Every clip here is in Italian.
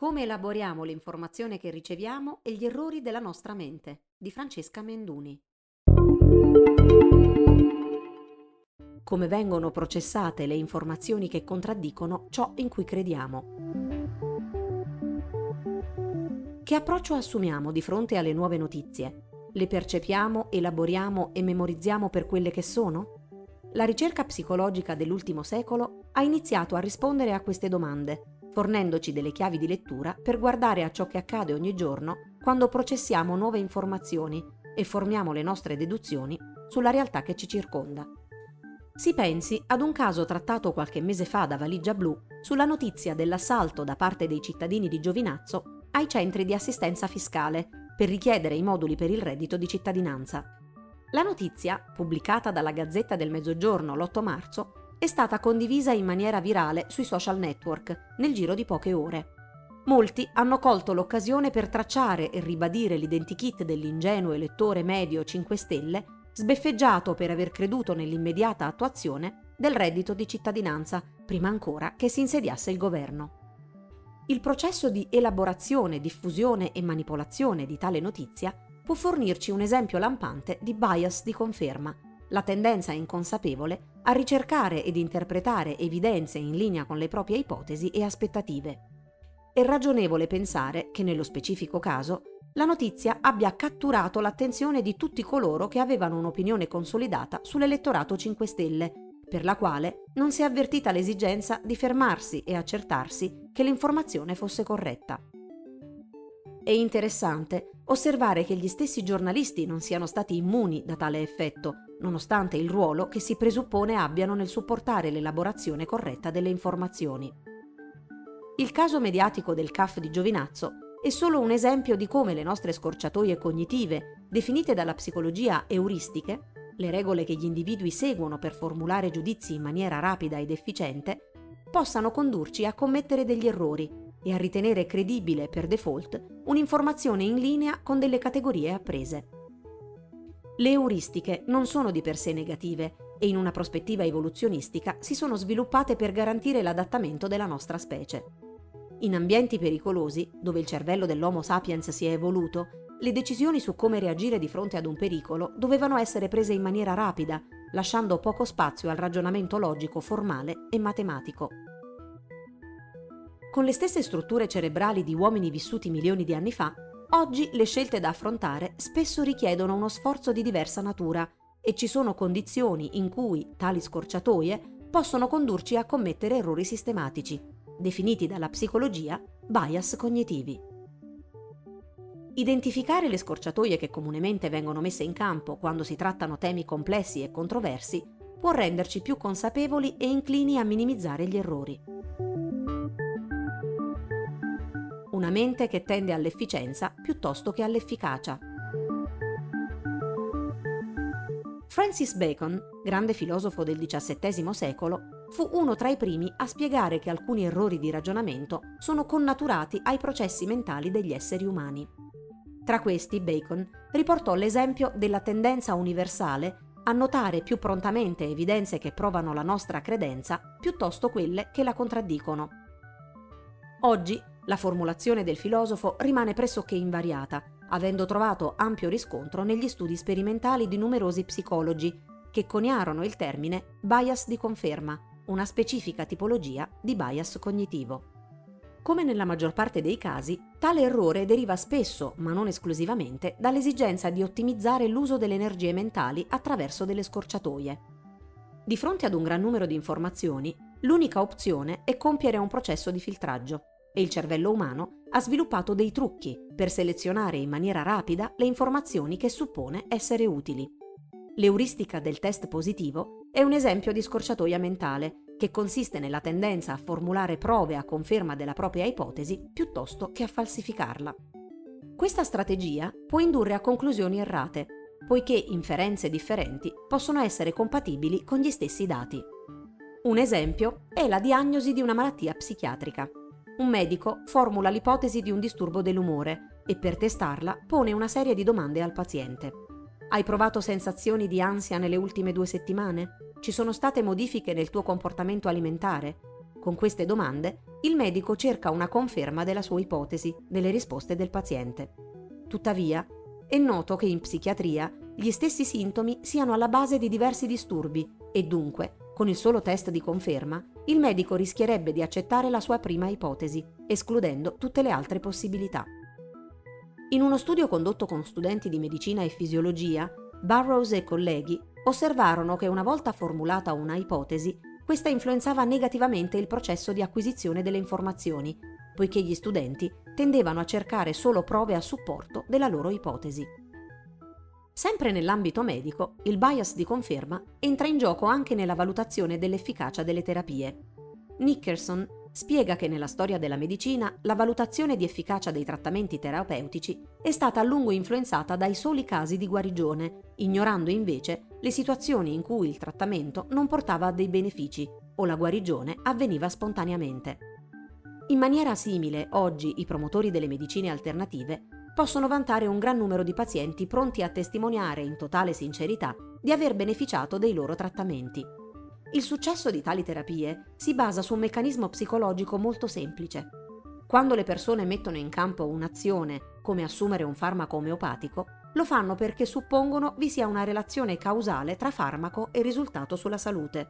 Come elaboriamo l'informazione che riceviamo e gli errori della nostra mente di Francesca Menduni. Come vengono processate le informazioni che contraddicono ciò in cui crediamo. Che approccio assumiamo di fronte alle nuove notizie? Le percepiamo, elaboriamo e memorizziamo per quelle che sono? La ricerca psicologica dell'ultimo secolo ha iniziato a rispondere a queste domande, fornendoci delle chiavi di lettura per guardare a ciò che accade ogni giorno quando processiamo nuove informazioni e formiamo le nostre deduzioni sulla realtà che ci circonda. Si pensi ad un caso trattato qualche mese fa da Valigia Blu sulla notizia dell'assalto da parte dei cittadini di Giovinazzo ai centri di assistenza fiscale per richiedere i moduli per il reddito di cittadinanza. La notizia, pubblicata dalla Gazzetta del Mezzogiorno l'8 marzo, è stata condivisa in maniera virale sui social network nel giro di poche ore. Molti hanno colto l'occasione per tracciare e ribadire l'identikit dell'ingenuo elettore medio 5 Stelle, sbeffeggiato per aver creduto nell'immediata attuazione del reddito di cittadinanza, prima ancora che si insediasse il governo. Il processo di elaborazione, diffusione e manipolazione di tale notizia può fornirci un esempio lampante di bias di conferma, la tendenza inconsapevole a ricercare ed interpretare evidenze in linea con le proprie ipotesi e aspettative. È ragionevole pensare che nello specifico caso la notizia abbia catturato l'attenzione di tutti coloro che avevano un'opinione consolidata sull'elettorato 5 Stelle, per la quale non si è avvertita l'esigenza di fermarsi e accertarsi che l'informazione fosse corretta. È interessante osservare che gli stessi giornalisti non siano stati immuni da tale effetto, nonostante il ruolo che si presuppone abbiano nel supportare l'elaborazione corretta delle informazioni. Il caso mediatico del CAF di Giovinazzo è solo un esempio di come le nostre scorciatoie cognitive, definite dalla psicologia euristiche, le regole che gli individui seguono per formulare giudizi in maniera rapida ed efficiente, possano condurci a commettere degli errori e a ritenere credibile per default un'informazione in linea con delle categorie apprese. Le euristiche non sono di per sé negative e in una prospettiva evoluzionistica si sono sviluppate per garantire l'adattamento della nostra specie. In ambienti pericolosi, dove il cervello dell'Homo sapiens si è evoluto, le decisioni su come reagire di fronte ad un pericolo dovevano essere prese in maniera rapida, lasciando poco spazio al ragionamento logico formale e matematico. Con le stesse strutture cerebrali di uomini vissuti milioni di anni fa, oggi le scelte da affrontare spesso richiedono uno sforzo di diversa natura e ci sono condizioni in cui tali scorciatoie possono condurci a commettere errori sistematici, definiti dalla psicologia bias cognitivi. Identificare le scorciatoie che comunemente vengono messe in campo quando si trattano temi complessi e controversi può renderci più consapevoli e inclini a minimizzare gli errori. Una mente che tende all'efficienza piuttosto che all'efficacia. Francis Bacon, grande filosofo del XVII secolo, fu uno tra i primi a spiegare che alcuni errori di ragionamento sono connaturati ai processi mentali degli esseri umani. Tra questi, Bacon riportò l'esempio della tendenza universale a notare più prontamente evidenze che provano la nostra credenza piuttosto quelle che la contraddicono. Oggi la formulazione del filosofo rimane pressoché invariata, avendo trovato ampio riscontro negli studi sperimentali di numerosi psicologi, che coniarono il termine bias di conferma, una specifica tipologia di bias cognitivo. Come nella maggior parte dei casi, tale errore deriva spesso, ma non esclusivamente, dall'esigenza di ottimizzare l'uso delle energie mentali attraverso delle scorciatoie. Di fronte ad un gran numero di informazioni, l'unica opzione è compiere un processo di filtraggio, e il cervello umano ha sviluppato dei trucchi per selezionare in maniera rapida le informazioni che suppone essere utili. L'euristica del test positivo è un esempio di scorciatoia mentale che consiste nella tendenza a formulare prove a conferma della propria ipotesi piuttosto che a falsificarla. Questa strategia può indurre a conclusioni errate, poiché inferenze differenti possono essere compatibili con gli stessi dati. Un esempio è la diagnosi di una malattia psichiatrica un medico formula l'ipotesi di un disturbo dell'umore e per testarla pone una serie di domande al paziente. Hai provato sensazioni di ansia nelle ultime due settimane? Ci sono state modifiche nel tuo comportamento alimentare? Con queste domande il medico cerca una conferma della sua ipotesi, delle risposte del paziente. Tuttavia, è noto che in psichiatria gli stessi sintomi siano alla base di diversi disturbi e dunque, con il solo test di conferma, il medico rischierebbe di accettare la sua prima ipotesi, escludendo tutte le altre possibilità. In uno studio condotto con studenti di medicina e fisiologia, Burroughs e colleghi osservarono che una volta formulata una ipotesi, questa influenzava negativamente il processo di acquisizione delle informazioni, poiché gli studenti tendevano a cercare solo prove a supporto della loro ipotesi. Sempre nell'ambito medico, il bias di conferma entra in gioco anche nella valutazione dell'efficacia delle terapie. Nickerson spiega che nella storia della medicina la valutazione di efficacia dei trattamenti terapeutici è stata a lungo influenzata dai soli casi di guarigione, ignorando invece le situazioni in cui il trattamento non portava a dei benefici o la guarigione avveniva spontaneamente. In maniera simile, oggi i promotori delle medicine alternative possono vantare un gran numero di pazienti pronti a testimoniare in totale sincerità di aver beneficiato dei loro trattamenti. Il successo di tali terapie si basa su un meccanismo psicologico molto semplice. Quando le persone mettono in campo un'azione, come assumere un farmaco omeopatico, lo fanno perché suppongono vi sia una relazione causale tra farmaco e risultato sulla salute.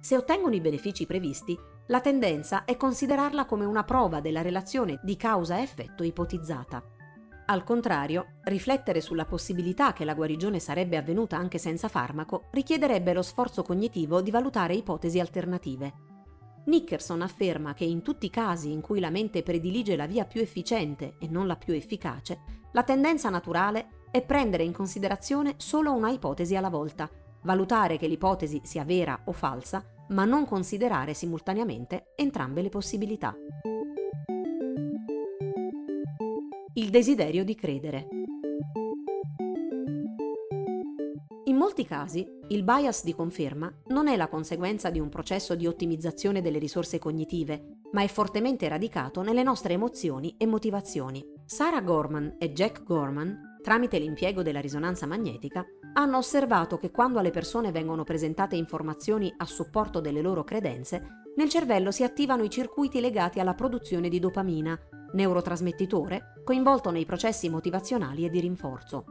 Se ottengono i benefici previsti, la tendenza è considerarla come una prova della relazione di causa-effetto ipotizzata. Al contrario, riflettere sulla possibilità che la guarigione sarebbe avvenuta anche senza farmaco richiederebbe lo sforzo cognitivo di valutare ipotesi alternative. Nickerson afferma che in tutti i casi in cui la mente predilige la via più efficiente e non la più efficace, la tendenza naturale è prendere in considerazione solo una ipotesi alla volta, valutare che l'ipotesi sia vera o falsa ma non considerare simultaneamente entrambe le possibilità. Il desiderio di credere. In molti casi, il bias di conferma non è la conseguenza di un processo di ottimizzazione delle risorse cognitive, ma è fortemente radicato nelle nostre emozioni e motivazioni. Sarah Gorman e Jack Gorman, tramite l'impiego della risonanza magnetica, hanno osservato che quando alle persone vengono presentate informazioni a supporto delle loro credenze, nel cervello si attivano i circuiti legati alla produzione di dopamina, neurotrasmettitore coinvolto nei processi motivazionali e di rinforzo.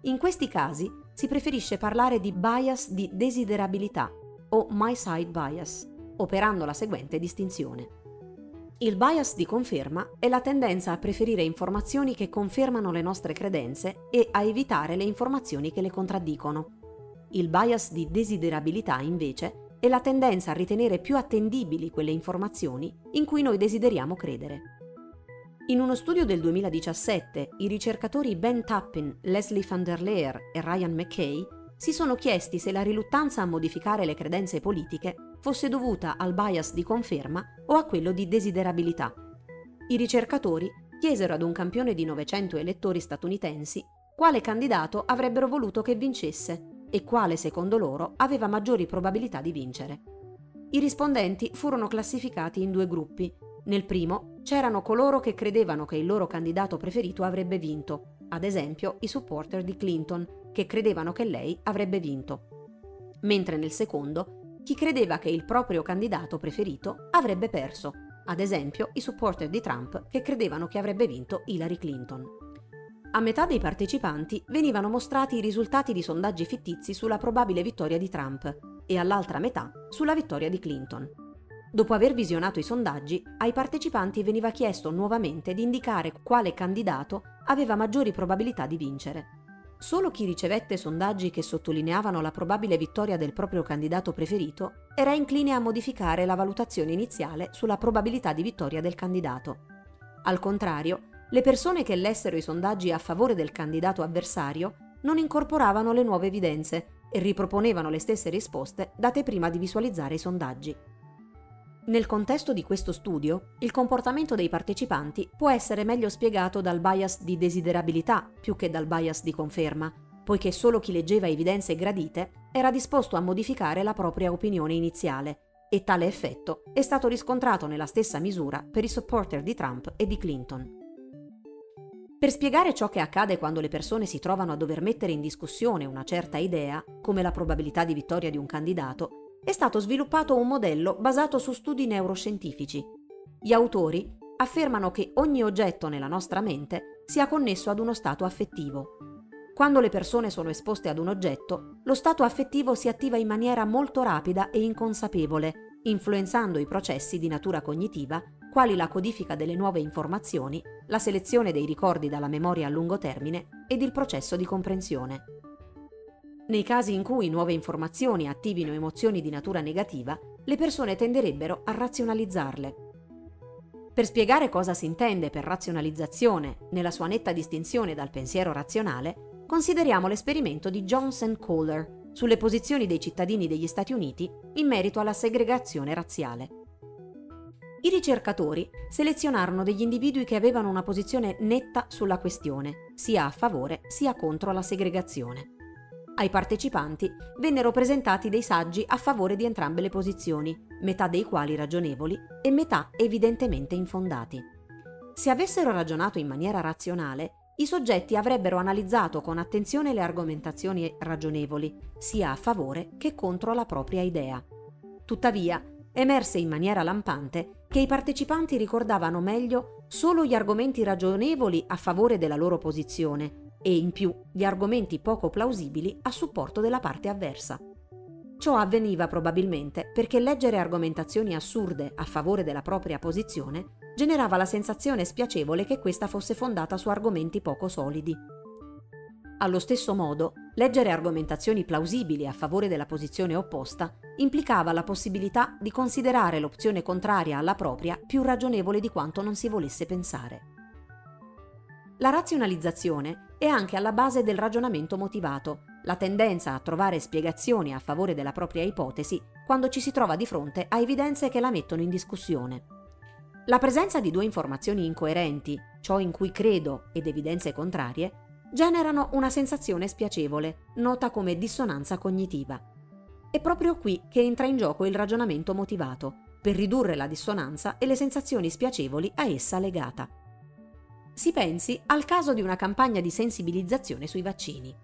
In questi casi si preferisce parlare di bias di desiderabilità o my side bias, operando la seguente distinzione. Il bias di conferma è la tendenza a preferire informazioni che confermano le nostre credenze e a evitare le informazioni che le contraddicono. Il bias di desiderabilità, invece, è la tendenza a ritenere più attendibili quelle informazioni in cui noi desideriamo credere. In uno studio del 2017, i ricercatori Ben Tappin, Leslie van der Leer e Ryan McKay si sono chiesti se la riluttanza a modificare le credenze politiche fosse dovuta al bias di conferma o a quello di desiderabilità. I ricercatori chiesero ad un campione di 900 elettori statunitensi quale candidato avrebbero voluto che vincesse e quale secondo loro aveva maggiori probabilità di vincere. I rispondenti furono classificati in due gruppi. Nel primo c'erano coloro che credevano che il loro candidato preferito avrebbe vinto, ad esempio i supporter di Clinton, che credevano che lei avrebbe vinto. Mentre nel secondo chi credeva che il proprio candidato preferito avrebbe perso, ad esempio i supporter di Trump che credevano che avrebbe vinto Hillary Clinton. A metà dei partecipanti venivano mostrati i risultati di sondaggi fittizi sulla probabile vittoria di Trump e all'altra metà sulla vittoria di Clinton. Dopo aver visionato i sondaggi, ai partecipanti veniva chiesto nuovamente di indicare quale candidato aveva maggiori probabilità di vincere. Solo chi ricevette sondaggi che sottolineavano la probabile vittoria del proprio candidato preferito era incline a modificare la valutazione iniziale sulla probabilità di vittoria del candidato. Al contrario, le persone che lessero i sondaggi a favore del candidato avversario non incorporavano le nuove evidenze e riproponevano le stesse risposte date prima di visualizzare i sondaggi. Nel contesto di questo studio, il comportamento dei partecipanti può essere meglio spiegato dal bias di desiderabilità più che dal bias di conferma, poiché solo chi leggeva evidenze gradite era disposto a modificare la propria opinione iniziale, e tale effetto è stato riscontrato nella stessa misura per i supporter di Trump e di Clinton. Per spiegare ciò che accade quando le persone si trovano a dover mettere in discussione una certa idea, come la probabilità di vittoria di un candidato, è stato sviluppato un modello basato su studi neuroscientifici. Gli autori affermano che ogni oggetto nella nostra mente sia connesso ad uno stato affettivo. Quando le persone sono esposte ad un oggetto, lo stato affettivo si attiva in maniera molto rapida e inconsapevole, influenzando i processi di natura cognitiva, quali la codifica delle nuove informazioni, la selezione dei ricordi dalla memoria a lungo termine ed il processo di comprensione. Nei casi in cui nuove informazioni attivino emozioni di natura negativa, le persone tenderebbero a razionalizzarle. Per spiegare cosa si intende per razionalizzazione, nella sua netta distinzione dal pensiero razionale, consideriamo l'esperimento di Johnson Kohler sulle posizioni dei cittadini degli Stati Uniti in merito alla segregazione razziale. I ricercatori selezionarono degli individui che avevano una posizione netta sulla questione, sia a favore sia contro la segregazione. Ai partecipanti vennero presentati dei saggi a favore di entrambe le posizioni, metà dei quali ragionevoli e metà evidentemente infondati. Se avessero ragionato in maniera razionale, i soggetti avrebbero analizzato con attenzione le argomentazioni ragionevoli, sia a favore che contro la propria idea. Tuttavia, emerse in maniera lampante che i partecipanti ricordavano meglio solo gli argomenti ragionevoli a favore della loro posizione e in più gli argomenti poco plausibili a supporto della parte avversa. Ciò avveniva probabilmente perché leggere argomentazioni assurde a favore della propria posizione generava la sensazione spiacevole che questa fosse fondata su argomenti poco solidi. Allo stesso modo, leggere argomentazioni plausibili a favore della posizione opposta implicava la possibilità di considerare l'opzione contraria alla propria più ragionevole di quanto non si volesse pensare. La razionalizzazione è anche alla base del ragionamento motivato, la tendenza a trovare spiegazioni a favore della propria ipotesi quando ci si trova di fronte a evidenze che la mettono in discussione. La presenza di due informazioni incoerenti, ciò in cui credo ed evidenze contrarie, generano una sensazione spiacevole, nota come dissonanza cognitiva. È proprio qui che entra in gioco il ragionamento motivato, per ridurre la dissonanza e le sensazioni spiacevoli a essa legata. Si pensi al caso di una campagna di sensibilizzazione sui vaccini.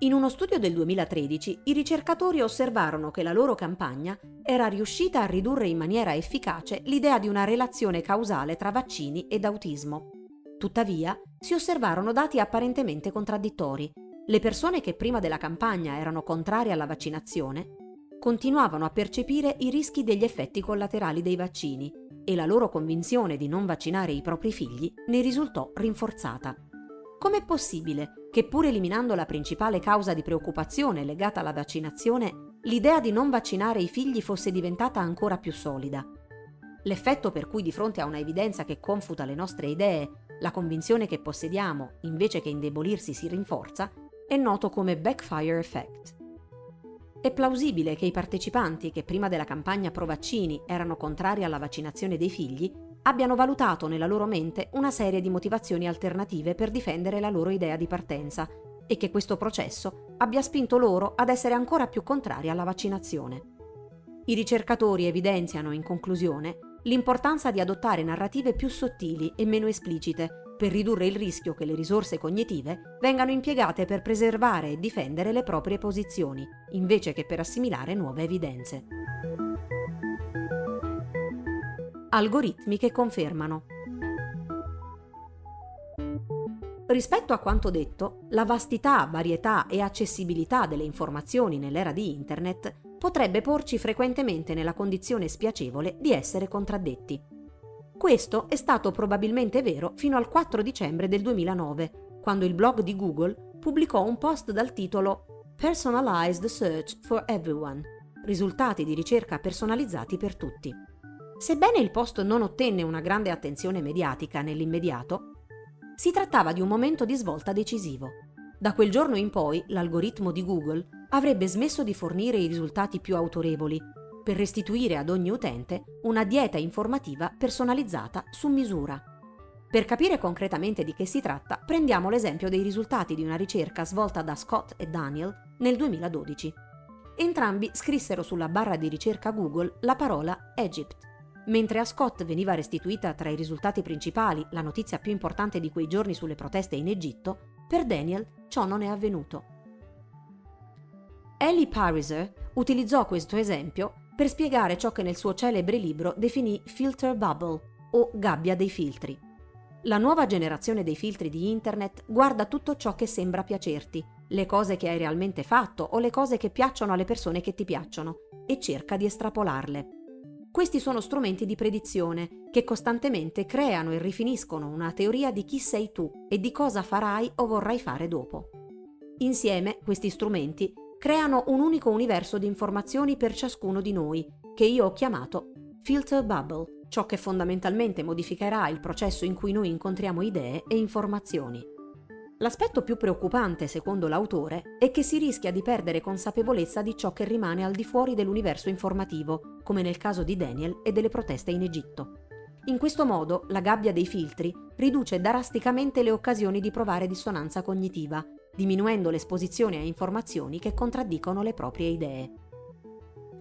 In uno studio del 2013 i ricercatori osservarono che la loro campagna era riuscita a ridurre in maniera efficace l'idea di una relazione causale tra vaccini ed autismo. Tuttavia, si osservarono dati apparentemente contraddittori. Le persone che prima della campagna erano contrarie alla vaccinazione continuavano a percepire i rischi degli effetti collaterali dei vaccini e la loro convinzione di non vaccinare i propri figli ne risultò rinforzata. Com'è possibile che pur eliminando la principale causa di preoccupazione legata alla vaccinazione, l'idea di non vaccinare i figli fosse diventata ancora più solida? L'effetto per cui di fronte a una evidenza che confuta le nostre idee, la convinzione che possediamo, invece che indebolirsi, si rinforza, è noto come backfire effect. È plausibile che i partecipanti che prima della campagna pro vaccini erano contrari alla vaccinazione dei figli abbiano valutato nella loro mente una serie di motivazioni alternative per difendere la loro idea di partenza e che questo processo abbia spinto loro ad essere ancora più contrari alla vaccinazione. I ricercatori evidenziano, in conclusione, l'importanza di adottare narrative più sottili e meno esplicite per ridurre il rischio che le risorse cognitive vengano impiegate per preservare e difendere le proprie posizioni, invece che per assimilare nuove evidenze algoritmi che confermano. Rispetto a quanto detto, la vastità, varietà e accessibilità delle informazioni nell'era di Internet potrebbe porci frequentemente nella condizione spiacevole di essere contraddetti. Questo è stato probabilmente vero fino al 4 dicembre del 2009, quando il blog di Google pubblicò un post dal titolo Personalized Search for Everyone, risultati di ricerca personalizzati per tutti. Sebbene il post non ottenne una grande attenzione mediatica nell'immediato, si trattava di un momento di svolta decisivo. Da quel giorno in poi l'algoritmo di Google avrebbe smesso di fornire i risultati più autorevoli per restituire ad ogni utente una dieta informativa personalizzata su misura. Per capire concretamente di che si tratta, prendiamo l'esempio dei risultati di una ricerca svolta da Scott e Daniel nel 2012. Entrambi scrissero sulla barra di ricerca Google la parola Egypt Mentre a Scott veniva restituita tra i risultati principali la notizia più importante di quei giorni sulle proteste in Egitto, per Daniel ciò non è avvenuto. Ellie Pariser utilizzò questo esempio per spiegare ciò che nel suo celebre libro definì filter bubble o gabbia dei filtri. La nuova generazione dei filtri di Internet guarda tutto ciò che sembra piacerti, le cose che hai realmente fatto o le cose che piacciono alle persone che ti piacciono, e cerca di estrapolarle. Questi sono strumenti di predizione che costantemente creano e rifiniscono una teoria di chi sei tu e di cosa farai o vorrai fare dopo. Insieme questi strumenti creano un unico universo di informazioni per ciascuno di noi, che io ho chiamato filter bubble, ciò che fondamentalmente modificherà il processo in cui noi incontriamo idee e informazioni. L'aspetto più preoccupante, secondo l'autore, è che si rischia di perdere consapevolezza di ciò che rimane al di fuori dell'universo informativo, come nel caso di Daniel e delle proteste in Egitto. In questo modo, la gabbia dei filtri riduce drasticamente le occasioni di provare dissonanza cognitiva, diminuendo l'esposizione a informazioni che contraddicono le proprie idee.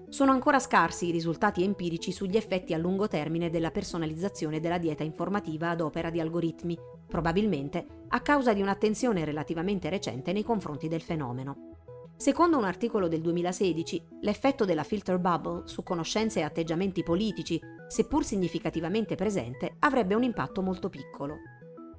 Sono ancora scarsi i risultati empirici sugli effetti a lungo termine della personalizzazione della dieta informativa ad opera di algoritmi, probabilmente a causa di un'attenzione relativamente recente nei confronti del fenomeno. Secondo un articolo del 2016, l'effetto della filter bubble su conoscenze e atteggiamenti politici, seppur significativamente presente, avrebbe un impatto molto piccolo.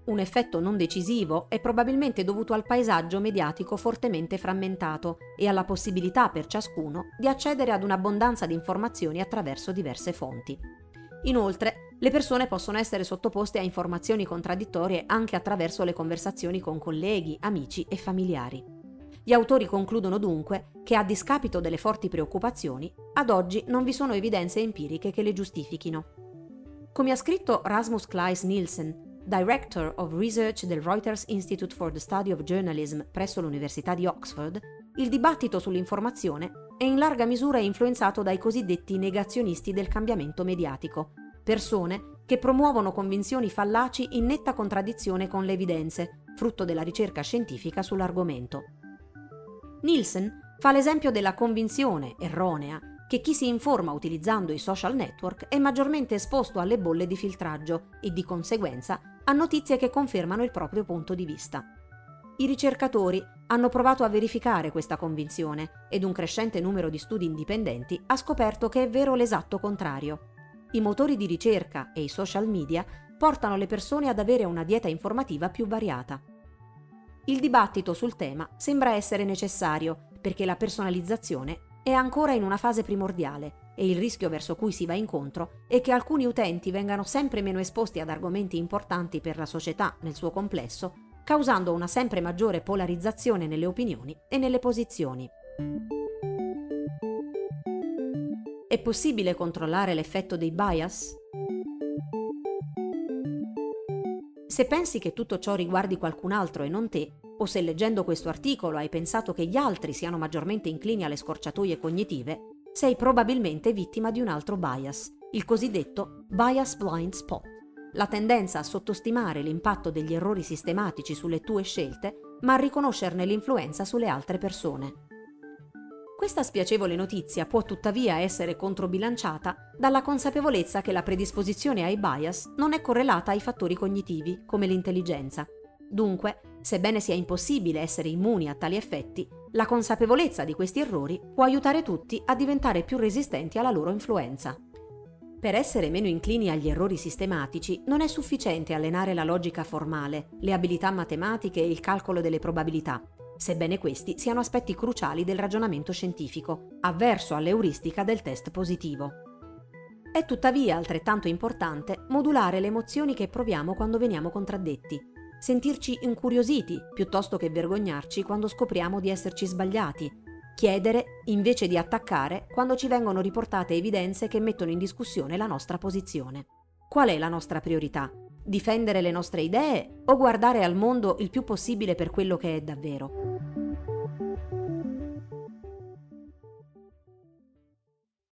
Un effetto non decisivo è probabilmente dovuto al paesaggio mediatico fortemente frammentato e alla possibilità per ciascuno di accedere ad un'abbondanza di informazioni attraverso diverse fonti. Inoltre, le persone possono essere sottoposte a informazioni contraddittorie anche attraverso le conversazioni con colleghi, amici e familiari. Gli autori concludono dunque che a discapito delle forti preoccupazioni, ad oggi non vi sono evidenze empiriche che le giustifichino. Come ha scritto Rasmus Kleis Nielsen, Director of Research del Reuters Institute for the Study of Journalism presso l'Università di Oxford, il dibattito sull'informazione è in larga misura influenzato dai cosiddetti negazionisti del cambiamento mediatico, persone che promuovono convinzioni fallaci in netta contraddizione con le evidenze, frutto della ricerca scientifica sull'argomento. Nielsen fa l'esempio della convinzione erronea che chi si informa utilizzando i social network è maggiormente esposto alle bolle di filtraggio e di conseguenza a notizie che confermano il proprio punto di vista. I ricercatori hanno provato a verificare questa convinzione ed un crescente numero di studi indipendenti ha scoperto che è vero l'esatto contrario. I motori di ricerca e i social media portano le persone ad avere una dieta informativa più variata. Il dibattito sul tema sembra essere necessario perché la personalizzazione è ancora in una fase primordiale e il rischio verso cui si va incontro è che alcuni utenti vengano sempre meno esposti ad argomenti importanti per la società nel suo complesso, causando una sempre maggiore polarizzazione nelle opinioni e nelle posizioni. È possibile controllare l'effetto dei bias? Se pensi che tutto ciò riguardi qualcun altro e non te, o se leggendo questo articolo hai pensato che gli altri siano maggiormente inclini alle scorciatoie cognitive, sei probabilmente vittima di un altro bias, il cosiddetto bias blind spot, la tendenza a sottostimare l'impatto degli errori sistematici sulle tue scelte, ma a riconoscerne l'influenza sulle altre persone. Questa spiacevole notizia può tuttavia essere controbilanciata dalla consapevolezza che la predisposizione ai bias non è correlata ai fattori cognitivi, come l'intelligenza. Dunque, sebbene sia impossibile essere immuni a tali effetti, la consapevolezza di questi errori può aiutare tutti a diventare più resistenti alla loro influenza. Per essere meno inclini agli errori sistematici non è sufficiente allenare la logica formale, le abilità matematiche e il calcolo delle probabilità, sebbene questi siano aspetti cruciali del ragionamento scientifico, avverso all'euristica del test positivo. È tuttavia altrettanto importante modulare le emozioni che proviamo quando veniamo contraddetti, sentirci incuriositi piuttosto che vergognarci quando scopriamo di esserci sbagliati, chiedere invece di attaccare quando ci vengono riportate evidenze che mettono in discussione la nostra posizione. Qual è la nostra priorità? Difendere le nostre idee o guardare al mondo il più possibile per quello che è davvero?